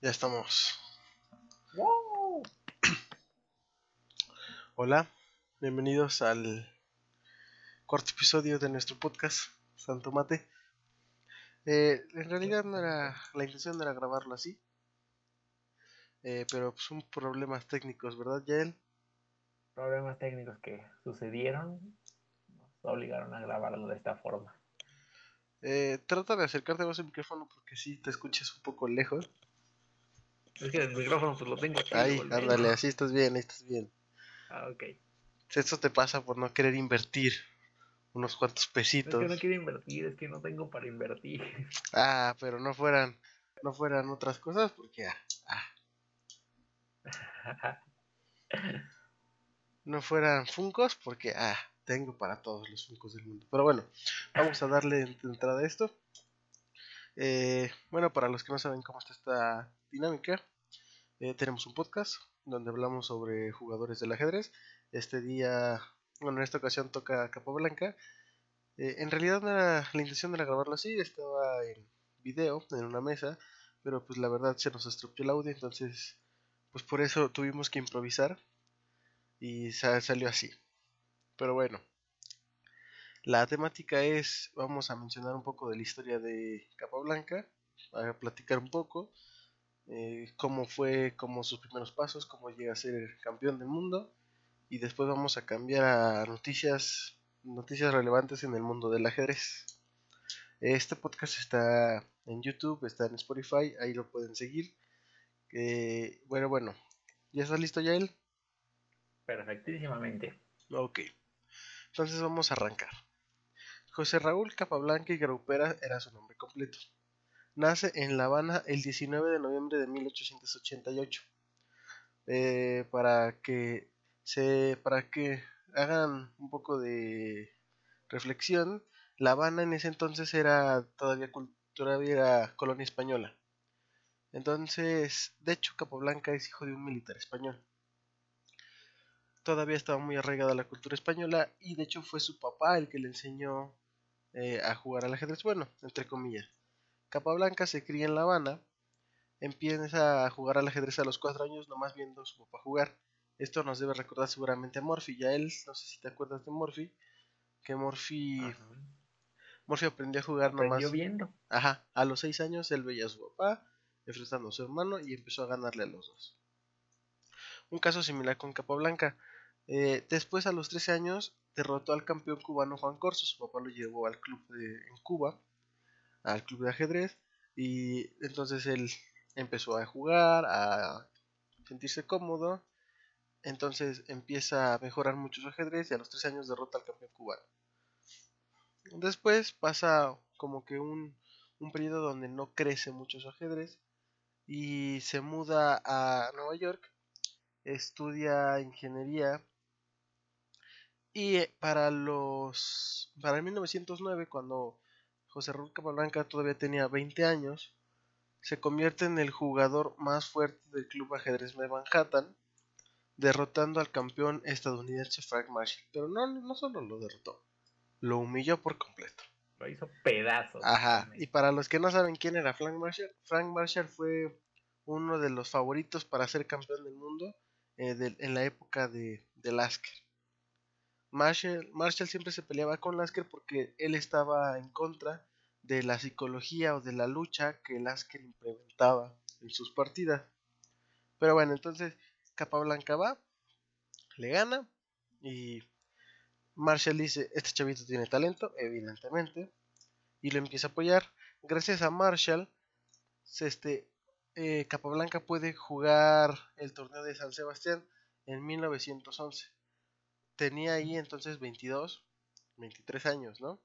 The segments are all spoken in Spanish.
Ya estamos. ¡Wow! Hola, bienvenidos al cuarto episodio de nuestro podcast, Santo Mate. Eh, en realidad no era, la intención no era grabarlo así, eh, pero pues son problemas técnicos, ¿verdad, Yael? Problemas técnicos que sucedieron nos obligaron a grabarlo de esta forma. Eh, trata de acercarte más al micrófono porque sí te escuchas un poco lejos. Es que el micrófono pues lo tengo aquí. Ahí, ándale, así estás bien, ahí estás bien. Ah, ok. Esto te pasa por no querer invertir unos cuantos Es pesitos. que no quiero invertir, es que no tengo para invertir. Ah, pero no fueran, no fueran otras cosas porque ah, ah, no fueran funcos porque ah, tengo para todos los funcos del mundo. Pero bueno, vamos a darle ent- entrada a esto. Eh, bueno, para los que no saben cómo está esta dinámica, eh, tenemos un podcast donde hablamos sobre jugadores del ajedrez. Este día, bueno, en esta ocasión toca Capablanca. Eh, en realidad no era la intención de grabarlo así, estaba en video, en una mesa, pero pues la verdad se nos estropeó el audio, entonces pues por eso tuvimos que improvisar y sa- salió así. Pero bueno, la temática es, vamos a mencionar un poco de la historia de Capablanca, a platicar un poco eh, cómo fue, como sus primeros pasos, cómo llega a ser campeón del mundo y después vamos a cambiar a noticias, noticias relevantes en el mundo del ajedrez. Este podcast está en YouTube, está en Spotify, ahí lo pueden seguir. Eh, bueno, bueno, ¿ya está listo Yael? Perfectísimamente. Ok, entonces vamos a arrancar. José Raúl Capablanca y Graupera era su nombre completo. Nace en La Habana el 19 de noviembre de 1888. Eh, para que se, para que hagan un poco de reflexión, La Habana en ese entonces era todavía, todavía era colonia española. Entonces, de hecho, Capablanca es hijo de un militar español todavía estaba muy arraigada la cultura española y de hecho fue su papá el que le enseñó eh, a jugar al ajedrez, bueno, entre comillas. Capablanca se cría en La Habana, empieza a jugar al ajedrez a los cuatro años, nomás viendo a su papá jugar. Esto nos debe recordar seguramente a Morphy, ya él, no sé si te acuerdas de Morphy, que Morphy, Ajá. Morphy aprendió a jugar nomás. Viendo. Ajá, a los 6 años él veía a su papá enfrentando a su hermano y empezó a ganarle a los dos. Un caso similar con Capablanca. Eh, después, a los 13 años, derrotó al campeón cubano Juan Corso. Su papá lo llevó al club de, en Cuba, al club de ajedrez, y entonces él empezó a jugar, a sentirse cómodo. Entonces empieza a mejorar mucho su ajedrez y a los 13 años derrota al campeón cubano. Después pasa como que un, un periodo donde no crece mucho su ajedrez y se muda a Nueva York, estudia ingeniería y para los para 1909 cuando José Raúl Capablanca todavía tenía 20 años, se convierte en el jugador más fuerte del club ajedrez de Manhattan, derrotando al campeón estadounidense Frank Marshall. Pero no, no solo lo derrotó, lo humilló por completo. Lo hizo pedazos. Ajá, y para los que no saben quién era Frank Marshall, Frank Marshall fue uno de los favoritos para ser campeón del mundo eh, en la época de, de Lasker. Marshall, siempre se peleaba con Lasker porque él estaba en contra de la psicología o de la lucha que Lasker implementaba en sus partidas. Pero bueno, entonces Capablanca va, le gana y Marshall dice, este chavito tiene talento, evidentemente, y lo empieza a apoyar. Gracias a Marshall, este, eh, Capablanca puede jugar el torneo de San Sebastián en 1911. Tenía ahí entonces 22, 23 años, ¿no?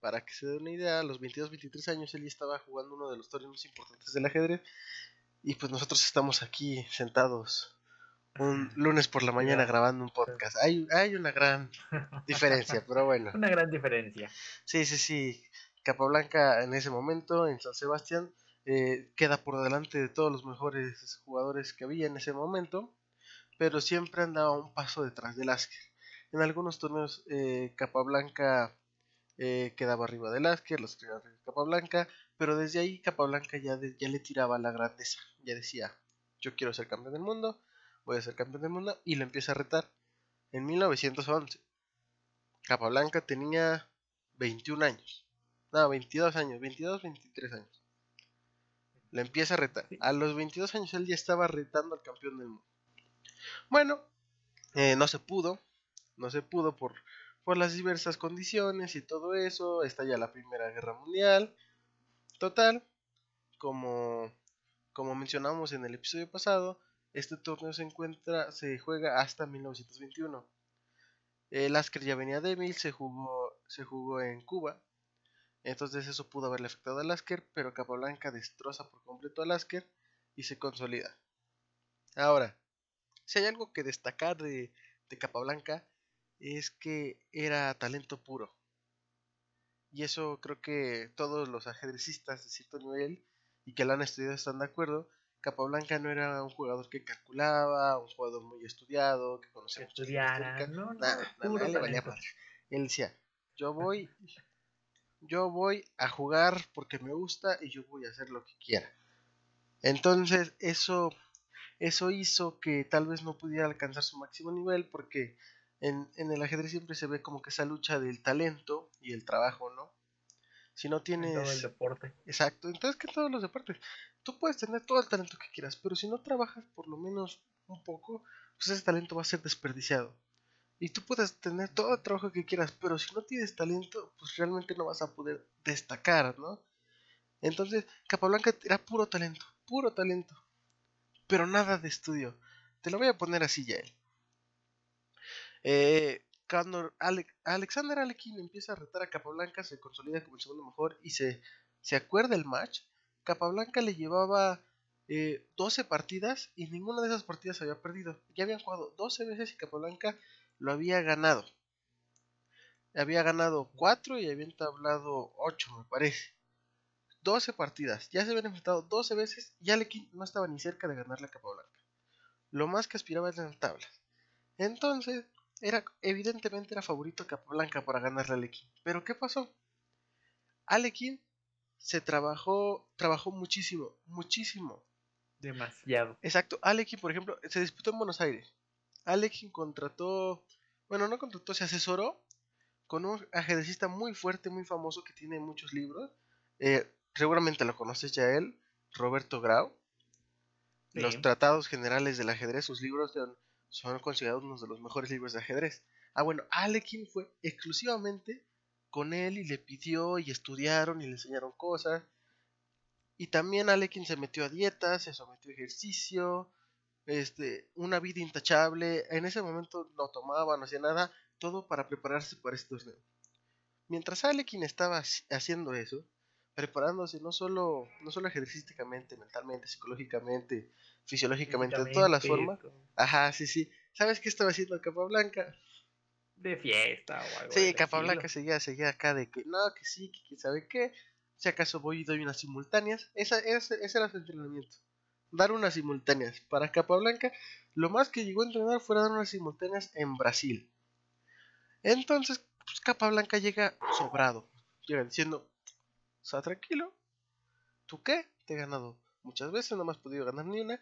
Para que se dé una idea, a los 22, 23 años él ya estaba jugando uno de los torneos más importantes del ajedrez. Y pues nosotros estamos aquí sentados un lunes por la mañana grabando un podcast. Hay, hay una gran diferencia, pero bueno. Una gran diferencia. Sí, sí, sí. Capablanca en ese momento, en San Sebastián, eh, queda por delante de todos los mejores jugadores que había en ese momento, pero siempre andaba un paso detrás de Lasker. En algunos torneos eh, Capablanca eh, quedaba arriba de Lasker, los de Capablanca, pero desde ahí Capablanca ya, ya le tiraba la grandeza, ya decía, yo quiero ser campeón del mundo, voy a ser campeón del mundo, y lo empieza a retar en 1911. Capablanca tenía 21 años, no, 22 años, 22, 23 años. Le empieza a retar. A los 22 años él ya estaba retando al campeón del mundo. Bueno, eh, no se pudo, no se pudo por, por las diversas condiciones y todo eso. Estalla la Primera Guerra Mundial. Total, como, como mencionamos en el episodio pasado, este torneo se encuentra, se juega hasta 1921. El Asker ya venía débil, se jugó, se jugó en Cuba. Entonces eso pudo haberle afectado al Asker, pero Capablanca destroza por completo al Asker y se consolida. Ahora, si hay algo que destacar de, de Capablanca es que era talento puro. Y eso creo que todos los ajedrecistas de cierto nivel y que lo han estudiado están de acuerdo. Capablanca no era un jugador que calculaba, un jugador muy estudiado, que conocía Estudiara, no, no, nada, puro nada, le. Él decía, yo voy, yo voy a jugar porque me gusta y yo voy a hacer lo que quiera. Entonces eso, eso hizo que tal vez no pudiera alcanzar su máximo nivel porque en, en el ajedrez siempre se ve como que esa lucha del talento y el trabajo, ¿no? Si no En todo el tienes... deporte. Exacto, entonces que en todos los deportes, tú puedes tener todo el talento que quieras, pero si no trabajas por lo menos un poco, pues ese talento va a ser desperdiciado. Y tú puedes tener todo el trabajo que quieras, pero si no tienes talento, pues realmente no vas a poder destacar, ¿no? Entonces, Capablanca era puro talento, puro talento, pero nada de estudio. Te lo voy a poner así, ya eh, Alexander Alekhine empieza a retar a Capablanca, se consolida como el segundo mejor y se, se acuerda el match. Capablanca le llevaba eh, 12 partidas y ninguna de esas partidas había perdido. Ya habían jugado 12 veces y Capablanca lo había ganado. Había ganado 4 y había entablado 8, me parece. 12 partidas. Ya se habían enfrentado 12 veces y Alekhine no estaba ni cerca de ganarle a Capablanca. Lo más que aspiraba era en tablas. Entonces, era, evidentemente era favorito Capablanca para ganarle a Alekhine. Pero ¿qué pasó? Alekhine se trabajó, trabajó muchísimo, muchísimo. Demasiado. Exacto, Alekhine, por ejemplo, se disputó en Buenos Aires. Alekhine contrató, bueno, no contrató, se asesoró con un ajedrecista muy fuerte, muy famoso que tiene muchos libros. Eh, seguramente lo conoces ya él, Roberto Grau. Sí. Los tratados generales del ajedrez, sus libros son, son considerados uno de los mejores libros de ajedrez. Ah, bueno, Alekhine fue exclusivamente con él y le pidió y estudiaron y le enseñaron cosas. Y también Alekhine se metió a dieta, se sometió a ejercicio, este, una vida intachable. En ese momento no tomaba, no hacía nada, todo para prepararse para este torneo. Mientras Alekhine estaba haci- haciendo eso, preparándose no solo, no solo ejercísticamente, mentalmente, psicológicamente, fisiológicamente, de todas las formas. Ajá, sí, sí. ¿Sabes qué estaba haciendo Capablanca? De fiesta o algo. Sí, Capablanca seguía, seguía acá de que no, que sí, que quién sabe qué. Si acaso voy y doy unas simultáneas. Esa, ese, ese era su entrenamiento. Dar unas simultáneas. Para Capablanca, lo más que llegó a entrenar fue dar unas simultáneas en Brasil. Entonces, pues, Capablanca llega sobrado. Llega diciendo, está tranquilo. ¿Tú qué? Te he ganado muchas veces, no me has podido ganar ni una.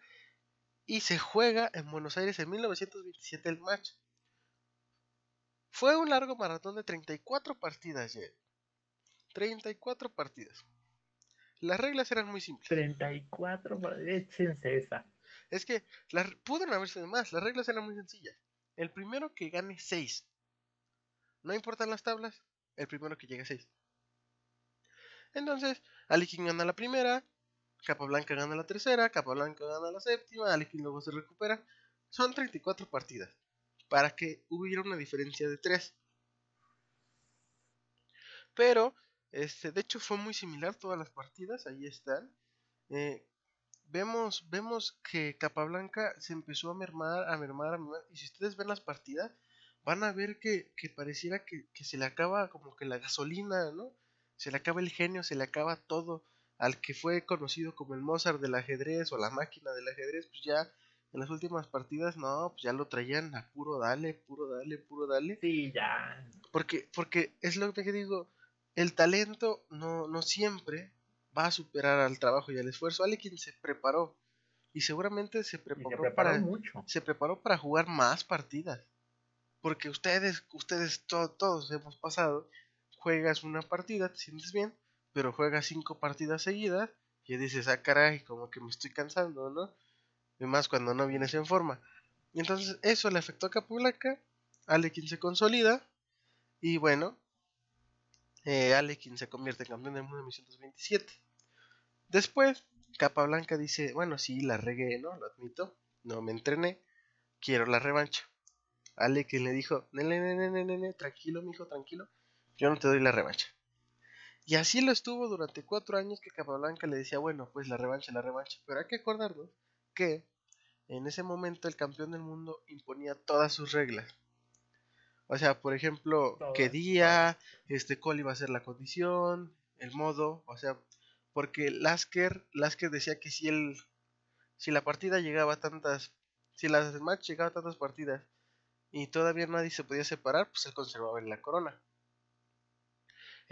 Y se juega en Buenos Aires en 1927 el match. Fue un largo maratón de 34 partidas, Jay. 34 partidas. Las reglas eran muy simples. 34, pa- échense esa. Es que las, pudieron haberse de más. Las reglas eran muy sencillas. El primero que gane 6. No importan las tablas. El primero que llegue a 6. Entonces, Alekhine gana la primera. Capablanca gana la tercera. Capablanca gana la séptima. Alekhine luego se recupera. Son 34 partidas. Para que hubiera una diferencia de 3. Pero, este, de hecho fue muy similar todas las partidas. Ahí están. Eh, vemos, vemos que Capablanca se empezó a mermar, a mermar, a mermar. Y si ustedes ven las partidas, van a ver que, que pareciera que, que se le acaba como que la gasolina, ¿no? Se le acaba el genio, se le acaba todo. Al que fue conocido como el Mozart del ajedrez o la máquina del ajedrez, pues ya en las últimas partidas, no, pues ya lo traían a puro dale, puro dale, puro dale. Sí, ya. Porque, porque es lo que digo, el talento no, no siempre va a superar al trabajo y al esfuerzo. Alekin se preparó y seguramente se preparó, se preparó para mucho. se preparó para jugar más partidas. Porque ustedes, ustedes to- todos hemos pasado, juegas una partida, te sientes bien, pero juegas cinco partidas seguidas y dices, ah, caray, como que me estoy cansando, ¿no? Y más cuando no vienes en forma. Y entonces eso le afectó a Capablanca, Alekin se consolida y bueno, eh, Alekin se convierte en campeón del mundo en 1927. Después, Capablanca dice, bueno, sí, la regué, ¿no? Lo admito, no me entrené, quiero la revancha. Alekin le dijo, nene, nene, nene, tranquilo, mijo, tranquilo, yo no te doy la revancha. Y así lo estuvo durante cuatro años que Capablanca le decía, bueno, pues la revancha, la revancha. Pero hay que acordarnos que en ese momento el campeón del mundo imponía todas sus reglas. O sea, por ejemplo, qué Todas, día, este, cuál iba a ser la condición, el modo, o sea, porque Lasker, Lasker decía que si él, si la partida llegaba a tantas, si la match llegaba a tantas partidas y todavía nadie se podía separar, pues él conservaba la corona.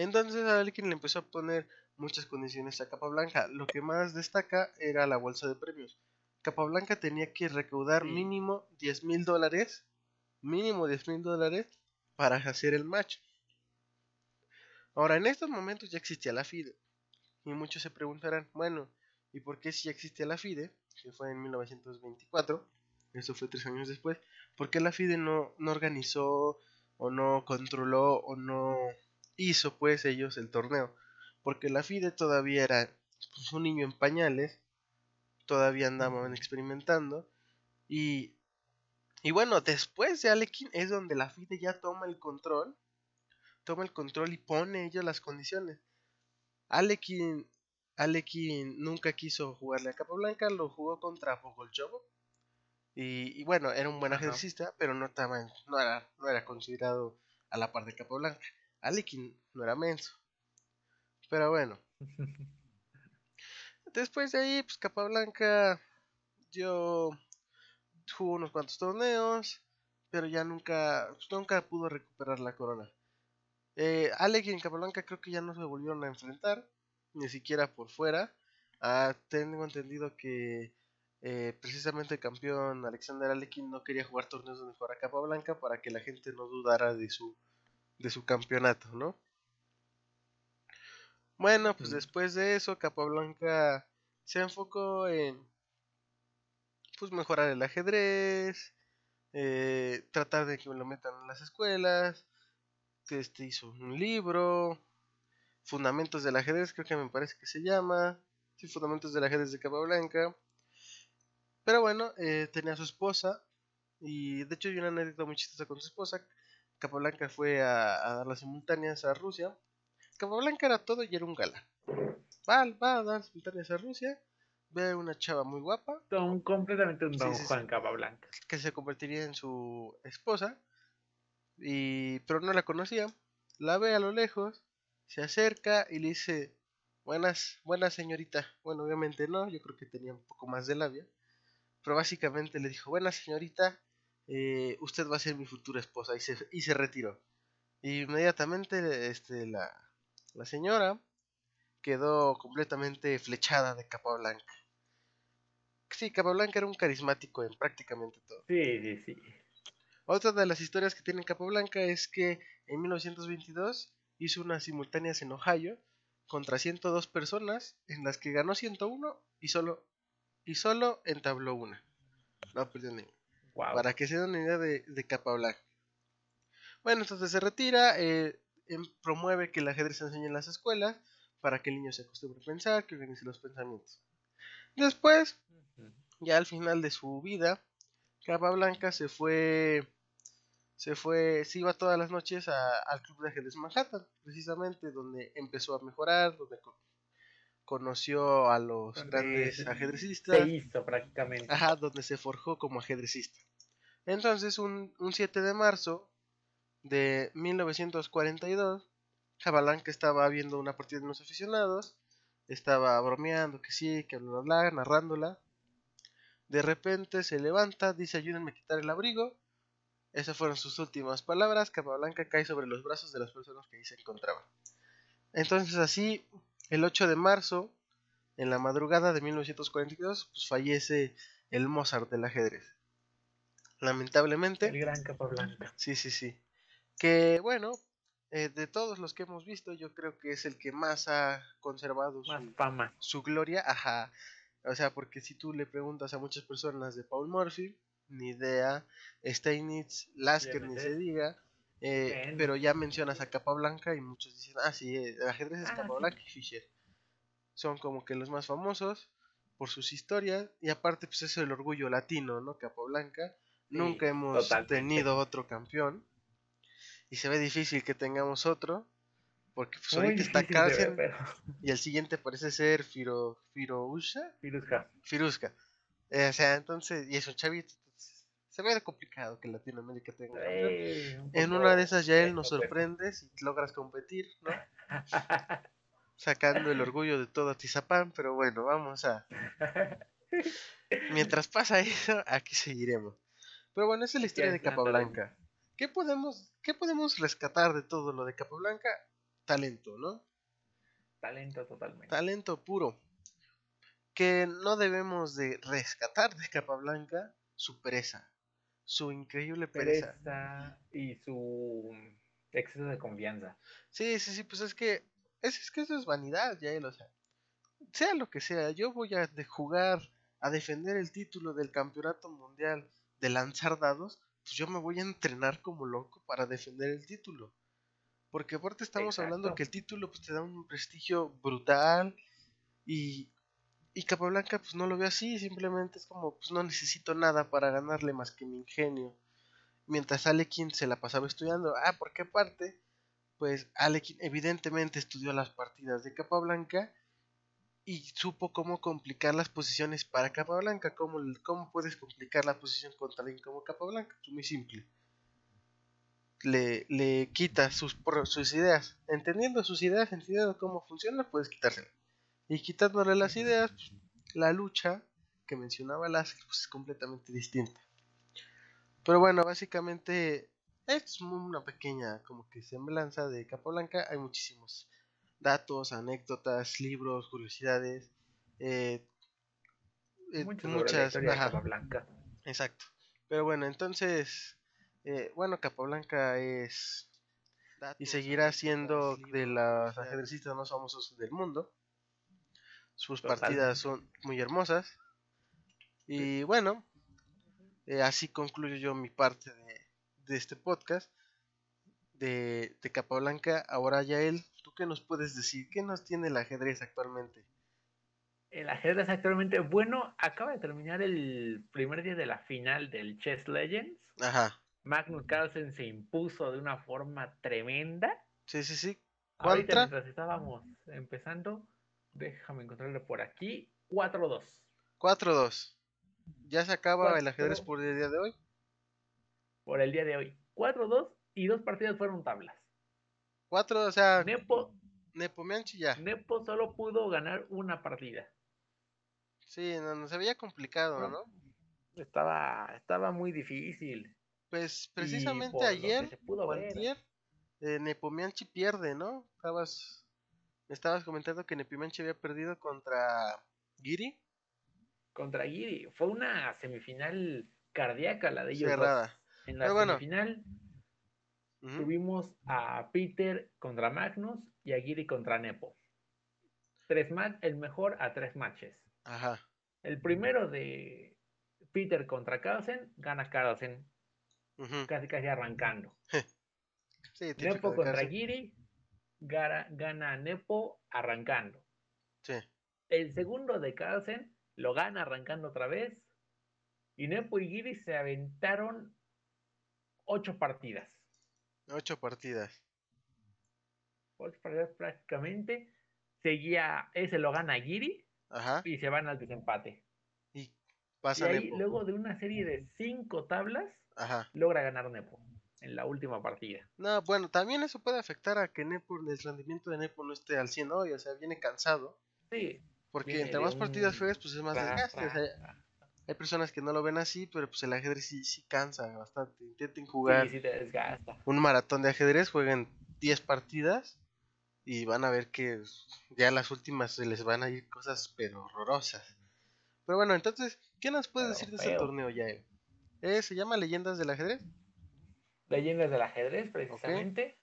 Entonces a Alekin le empezó a poner muchas condiciones a Capablanca. Lo que más destaca era la bolsa de premios. Capablanca tenía que recaudar mínimo 10 mil dólares, mínimo 10 mil dólares para hacer el match. Ahora, en estos momentos ya existía la FIDE. Y muchos se preguntarán, bueno, ¿y por qué si ya existía la FIDE? Que fue en 1924, eso fue tres años después. ¿Por qué la FIDE no, no organizó o no controló o no hizo pues ellos el torneo? Porque la FIDE todavía era pues, un niño en pañales, todavía andaban experimentando. Y, y bueno, después de Alekin es donde la FIDE ya toma el control, toma el control y pone ellos las condiciones. Alekin, Alekin nunca quiso jugarle a Capablanca, lo jugó contra Pogolchovo. Y, y bueno, era un buen ajedrecista, pero no, estaba, no, era, no era considerado a la par de Capablanca. Alekin no era menso. Pero bueno, después de ahí, pues Capablanca dio, jugó unos cuantos torneos, pero ya nunca, pues, nunca pudo recuperar la corona. Eh, Alekin y Capablanca creo que ya no se volvieron a enfrentar, ni siquiera por fuera. Ah, tengo entendido que eh, precisamente el campeón Alexander Alekin no quería jugar torneos donde jugara Capablanca para que la gente no dudara de su, de su campeonato, ¿no? Bueno, pues Mm. después de eso, Capablanca se enfocó en pues mejorar el ajedrez, eh, tratar de que me lo metan en las escuelas, que este hizo un libro, Fundamentos del ajedrez, creo que me parece que se llama, sí, Fundamentos del ajedrez de Capablanca. Pero bueno, eh, tenía a su esposa y de hecho hay una anécdota muy chistosa con su esposa. Capablanca fue a, a dar las simultáneas a Rusia. Capablanca era todo y era un galán. Va, va a dar simultáneas a Rusia, ve a una chava muy guapa, completamente un Don sí, sí. Juan Capablanca. que se convertiría en su esposa, y pero no la conocía. La ve a lo lejos, se acerca y le dice, buenas, buenas señorita. Bueno, obviamente no, yo creo que tenía un poco más de labia, pero básicamente le dijo, buena señorita, eh, usted va a ser mi futura esposa, y se, y se retiró. Y inmediatamente este, la, la señora quedó completamente flechada de Capablanca. Sí, Capablanca era un carismático en prácticamente todo. Sí, sí, sí. Otra de las historias que tiene Capablanca es que en 1922 hizo unas simultáneas en Ohio contra 102 personas en las que ganó 101 y solo y solo entabló una. No perdió ninguna. Wow. Para que se den una idea de, de Capablanca. Bueno, entonces se retira, eh, em- promueve que el ajedrez se enseñe en las escuelas para que el niño se acostumbre a pensar, que organice los pensamientos. Después, ya al final de su vida, Capablanca se fue, se fue, se iba todas las noches a- al club de ajedrez Manhattan, precisamente donde empezó a mejorar, donde conoció a los Donde grandes ajedrecistas, Se hizo prácticamente. ajá, donde se forjó como ajedrecista. Entonces, un, un 7 de marzo de 1942, Capablanca estaba viendo una partida de unos aficionados, estaba bromeando, que sí, que bla, bla, bla, narrándola. De repente se levanta, dice ayúdenme a quitar el abrigo. Esas fueron sus últimas palabras. Capablanca cae sobre los brazos de las personas que ahí se encontraban. Entonces así el 8 de marzo, en la madrugada de 1942, pues fallece el Mozart del ajedrez. Lamentablemente. El gran Capablanca. Sí, sí, sí. Que bueno, eh, de todos los que hemos visto, yo creo que es el que más ha conservado Más su, fama. su gloria. Ajá. O sea, porque si tú le preguntas a muchas personas de Paul Morphy, ni idea. Steinitz, Lasker, ni se diga. Eh, pero ya mencionas a Capablanca y muchos dicen, ah, sí, eh, el ajedrez es Ah, Capablanca y Fischer. Son como que los más famosos por sus historias y aparte pues es el orgullo latino, ¿no? Capablanca. Sí, Nunca hemos totalmente. tenido otro campeón y se ve difícil que tengamos otro porque pues Muy ahorita está de ver, pero y el siguiente parece ser Firo, Firousha. Eh, o sea, entonces, y es un chavito, se ve complicado que Latinoamérica tenga. Eh, un En una de esas ya él nos sorprende si logras competir, ¿no? Sacando el orgullo de todo Atizapán, pero bueno, vamos a... Mientras pasa eso, aquí seguiremos. Pero bueno, esa es la historia de Capablanca. ¿Qué podemos, ¿Qué podemos rescatar de todo lo de Capablanca? Talento, ¿no? Talento totalmente. Talento puro. Que no debemos de rescatar de Capablanca su pereza. Su increíble pereza. Pereza y su exceso de confianza. Sí, sí, sí, pues es que es, es que eso es vanidad, ya él, o sea, sea lo que sea, yo voy a de jugar a defender el título del campeonato mundial de lanzar dados, pues yo me voy a entrenar como loco para defender el título. Porque aparte estamos hablando que el título pues te da un prestigio brutal y y Capablanca pues no lo ve así, simplemente es como pues no necesito nada para ganarle más que mi ingenio. Mientras Alekin se la pasaba estudiando, ah, porque aparte pues Alekin evidentemente estudió las partidas de Capablanca y supo cómo complicar las posiciones para Capablanca. ¿Cómo, cómo puedes complicar la posición contra alguien como Capablanca? Pues muy simple. Le, le quitas sus, sus ideas. Entendiendo sus ideas, entendiendo cómo funciona, puedes quitárselas. Y quitándole las ideas, pues, la lucha que mencionaba Lasker pues, es completamente distinta. Pero bueno, básicamente es una pequeña como que semblanza de Capablanca. Hay muchísimos datos, anécdotas, libros, curiosidades. eh, eh, muchas. de Capablanca. exacto. Pero bueno, entonces, eh, bueno, Capablanca es y seguirá siendo de los ajedrecistas más famosos del mundo. Sus partidas son muy hermosas. Y bueno, eh, así concluyo yo mi parte de, de este podcast de, de Capablanca. Ahora ya él, ¿tú qué nos puedes decir? ¿Qué nos tiene el ajedrez actualmente? El ajedrez actualmente, bueno, acaba de terminar el primer día de la final del Chess Legends. Ajá, Magnus Carlsen se impuso de una forma tremenda. sí, sí, sí. Ahorita mientras estábamos empezando, déjame encontrarlo por aquí, 4-2. 4-2. ¿Ya se acaba el ajedrez por el día de hoy? por el día de hoy. 4-2 y dos partidas fueron tablas. 4, o sea, Nepo, Nepomianchi ya. Nepo solo pudo ganar una partida. Sí, no, no, se veía complicado, No. ¿no? Estaba, estaba muy difícil. Pues precisamente ayer ver, antier, eh, Nepomianchi pierde, ¿no? Estabas, me estabas comentando que Nepomianchi había perdido contra Giri. contra Giri. Fue una semifinal cardíaca la de ellos. dos. Cerrada. En la Pero semifinal tuvimos a Peter contra Magnus y a Giri contra Nepo. Tres el mejor a tres matches. Ajá. El primero de Peter contra Carlsen, gana Carlsen casi casi arrancando. Sí, Nepo contra. Giri, gara- gana Nepo arrancando. Sí. El segundo de Carlsen lo gana arrancando otra vez. Y Nepo y Giri se aventaron ocho partidas. Ocho partidas. Ocho partidas prácticamente. Seguía, ese lo gana Giri Ajá. y se van al desempate. Y Y pasa ahí, Nepo. luego de una serie de cinco tablas, Ajá. logra ganar Nepo en la última partida. No, bueno, también eso puede afectar a que Nepo, el rendimiento de Nepo no esté al 100 hoy, o sea, viene cansado. Sí. Porque entre más partidas juegas, pues es más ra, desgaste. o sea, hay personas que no lo ven así, pero pues el ajedrez sí, sí cansa bastante. Intenten jugar Sí, sí te desgasta. un maratón de ajedrez, jueguen 10 partidas y van a ver que ya las últimas se les van a ir cosas pero horrorosas. Pero bueno, entonces, ¿qué nos puedes decir de ese torneo, Yael? Eh, ¿Se llama Leyendas del Ajedrez? Leyendas del Ajedrez, precisamente.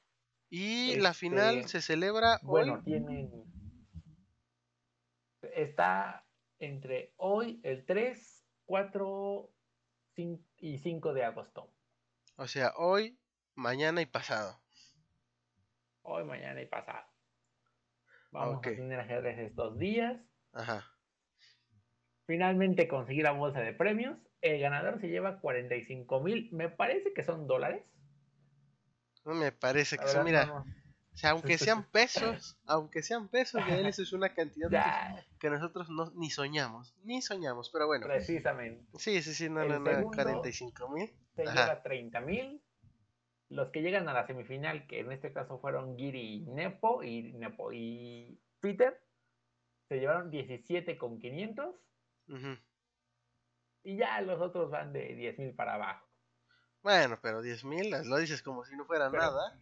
Y la final este, se celebra bueno, hoy. tienen. Está entre hoy, el 3, 4 y 5 de agosto. O sea, hoy, mañana y pasado. Hoy, mañana y pasado. Vamos a tener ajedrez estos días. Ajá. Finalmente conseguí la bolsa de premios. El ganador se lleva 45 mil, me parece que son dólares. No me parece que son, mira, o sea, aunque sean pesos, aunque sean pesos, de él eso es una cantidad que nosotros no, ni soñamos, ni soñamos, pero bueno. Precisamente. Sí, sí, sí, no, no, no, 45 mil. Se lleva 30 mil. Los que llegan a la semifinal, que en este caso fueron Giri y Nepo y Nepo y Peter, se llevaron 17 con 500. Y ya los otros van de 10 mil para abajo. Bueno, pero 10 mil, lo dices como si no fuera nada.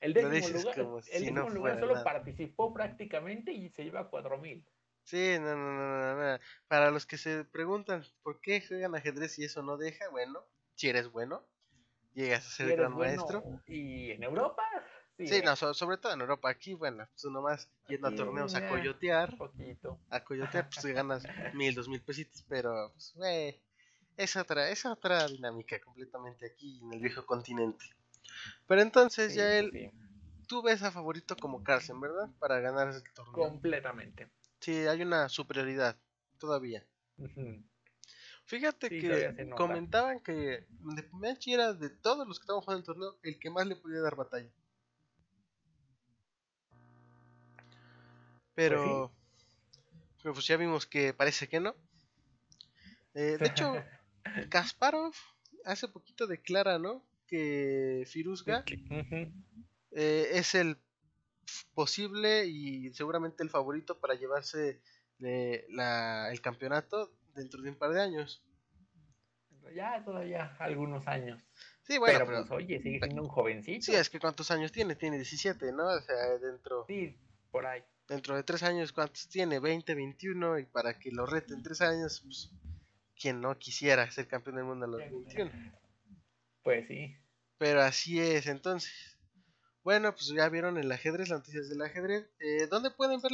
El décimo lugar, el décimo lugar solo participó prácticamente y se lleva 4 mil. Sí, no, no, no, no, Para los que se preguntan por qué juegan ajedrez y eso no deja, bueno, si eres bueno, llegas a ser gran maestro. Y en Europa, Sí, no, sobre todo en Europa. Aquí, bueno, pues nomás yendo a torneos a coyotear. Poquito. A coyotear, pues ganas mil, dos mil pesitos, pero, pues, güey, es otra, es otra dinámica completamente aquí en el viejo continente. Pero entonces, ya él, tú ves a favorito como Carlsen, ¿verdad? Para ganar el torneo. Completamente. Sí, hay una superioridad todavía. Fíjate que comentaban que Depomeachi era de todos los que estaban jugando el torneo el que más le podía dar batalla. Pues pero, pues, ya vimos que parece que no. Eh, de hecho, Kasparov hace poquito declara, ¿no? Que Firuzga eh, es el posible y seguramente el favorito para llevarse el campeonato dentro de un par de años. Ya todavía algunos años. Sí, bueno, pero, pues, oye, sigue siendo un jovencito. Sí, es que ¿cuántos años tiene? Tiene 17, ¿no? O sea, dentro... Sí, por ahí dentro de tres años, ¿cuántos tiene? 20, 21, y para que lo rete en tres años, pues, quien no quisiera ser campeón del mundo a los 21. Pues sí. Pero así es, entonces. Bueno, pues ya vieron el ajedrez, las noticias del ajedrez. Eh, ¿Dónde pueden ver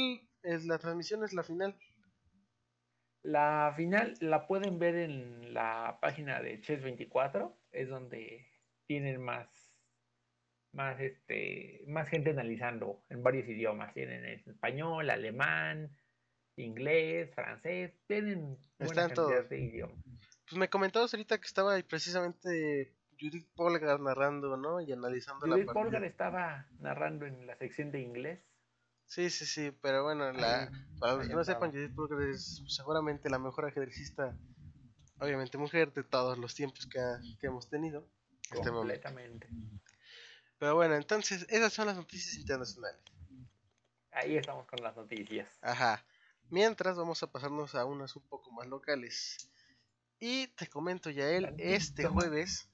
la transmisión? Es la final. La final la pueden ver en la página de Chess24, es donde tienen más más este más gente analizando en varios idiomas tienen español alemán inglés francés tienen están todos de idiomas pues me comentabas ahorita que estaba precisamente Judith Polgar narrando no y analizando Judith la Polgar estaba narrando en la sección de inglés. Sí sí sí pero bueno la, para los que no sepan Judith Polgar es seguramente la mejor ajedrecista obviamente mujer de todos los tiempos que, que hemos tenido este completamente. Pero bueno, entonces esas son las noticias internacionales. Ahí estamos con las noticias. Ajá. Mientras vamos a pasarnos a unas un poco más locales. Y te comento ya él, este jueves,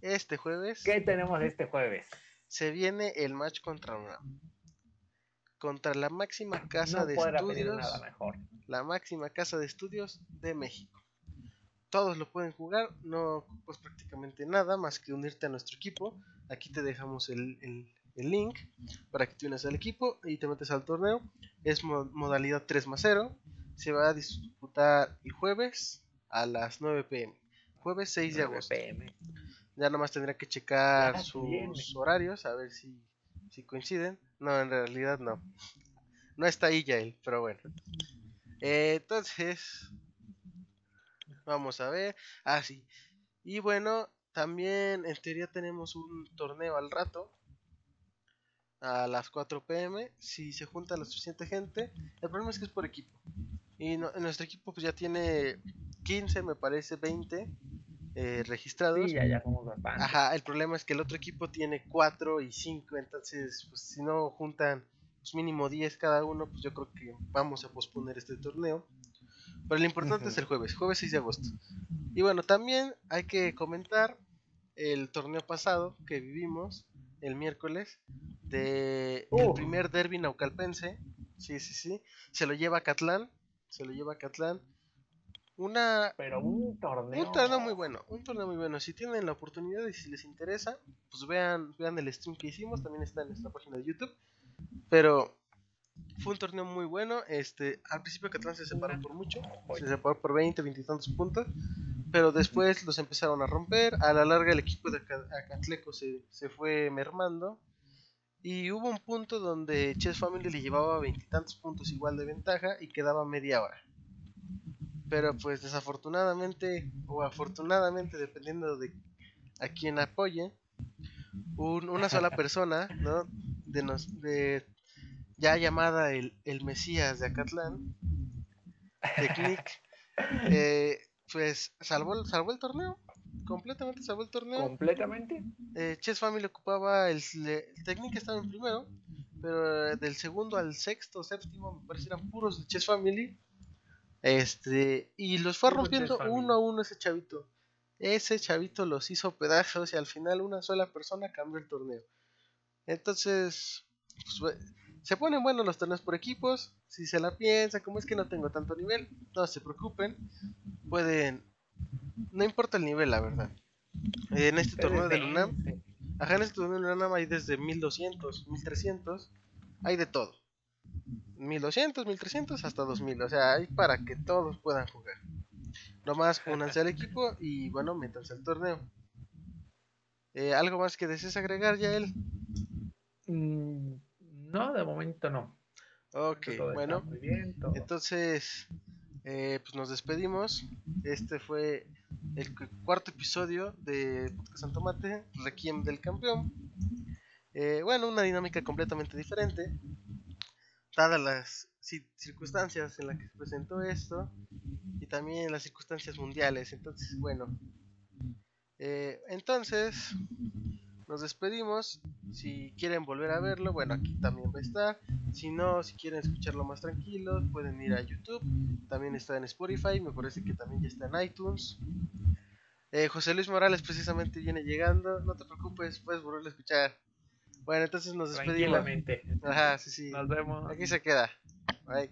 este jueves. ¿Qué tenemos este jueves? Se viene el match contra una contra la máxima casa de estudios. Nada mejor. La máxima casa de estudios de México. Todos lo pueden jugar, no pues prácticamente nada más que unirte a nuestro equipo Aquí te dejamos el, link para que te unas al equipo y te metes al torneo. Es modalidad 3 más 0. Se va a disputar el jueves a las 9 pm. Jueves 6 de agosto. Ya nomás tendría que checar sus horarios a ver si, si coinciden. No, en realidad no. No está ahí ya él, pero bueno. Eh, entonces, vamos a ver. Ah, sí. Y bueno, también en teoría tenemos un torneo al rato. A las 4 pm. Si se junta la suficiente gente. El problema es que es por equipo. Y nuestro equipo pues ya tiene 15, me parece, 20 eh, registrados. Sí, ya, ya Ajá, el problema es que el otro equipo tiene 4 y 5. Entonces, pues si no juntan pues, mínimo 10 cada uno, pues yo creo que vamos a posponer este torneo. Pero lo importante es el jueves, jueves 6 de agosto. Y bueno, también hay que comentar el torneo pasado que vivimos el miércoles, de el primer derby naucalpense. Sí, sí, sí. Se lo lleva a Catlán. Se lo lleva a Catlán. Una. Pero un torneo. Un torneo muy bueno. Un torneo muy bueno. Si tienen la oportunidad y si les interesa, pues vean, vean el stream que hicimos. También está en nuestra página de YouTube. Pero fue un torneo muy bueno. Este, al principio Catlán se separó por mucho. Se separó por 20, 20 y tantos puntos. Pero después los empezaron a romper. A la larga el equipo de Acatleco se, se fue mermando. Y hubo un punto donde Chess Family le llevaba veintitantos puntos igual de ventaja y quedaba media hora. Pero pues desafortunadamente o afortunadamente, dependiendo de a quien apoye, una sola persona, ¿no? De, nos, de ya llamada el, el Mesías de Acatlán, Technic, eh, pues salvó, salvó el torneo completamente salvó el torneo. ¿Completamente? Eh, Chess Family ocupaba el, el Technic estaba en primero, pero eh, del segundo al sexto, séptimo, me parece eran puros de Chess Family. Este, y los fue rompiendo uno a uno ese chavito. Ese chavito los hizo pedazos y al final una sola persona cambió el torneo. Entonces, pues, se ponen buenos los torneos por equipos. Si se la piensa, como es que no tengo tanto nivel, no se preocupen. Pueden no importa el nivel, la verdad. En este torneo de UNAM, ajá, en este torneo de UNAM hay desde 1200, 1300, hay de todo. 1200, 1300 hasta 2000, o sea, hay para que todos puedan jugar. Nomás únanse al equipo y bueno, métanse al torneo. Eh, ¿Algo más que desees agregar, ya él? Mm, no, de momento no. Ok, bueno. entonces, eh, pues nos despedimos. Este fue el cuarto episodio de Podcast Santomate, Requiem del Campeón. Eh, bueno, una dinámica completamente diferente, dadas las circunstancias en las que se presentó esto y también las circunstancias mundiales. Entonces, bueno, eh, entonces nos despedimos. Si quieren volver a verlo, bueno, aquí también va a estar. Si no, si quieren escucharlo más tranquilos, pueden ir a YouTube. También está en Spotify, me parece que también ya está en iTunes. Eh, José Luis Morales precisamente viene llegando. No te preocupes, puedes volver a escuchar. Bueno, entonces nos despedimos. Tranquilamente. Ajá, sí, sí. Nos vemos. Aquí se queda. Bye.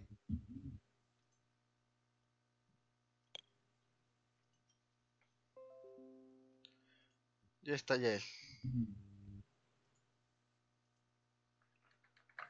Ya está ya él.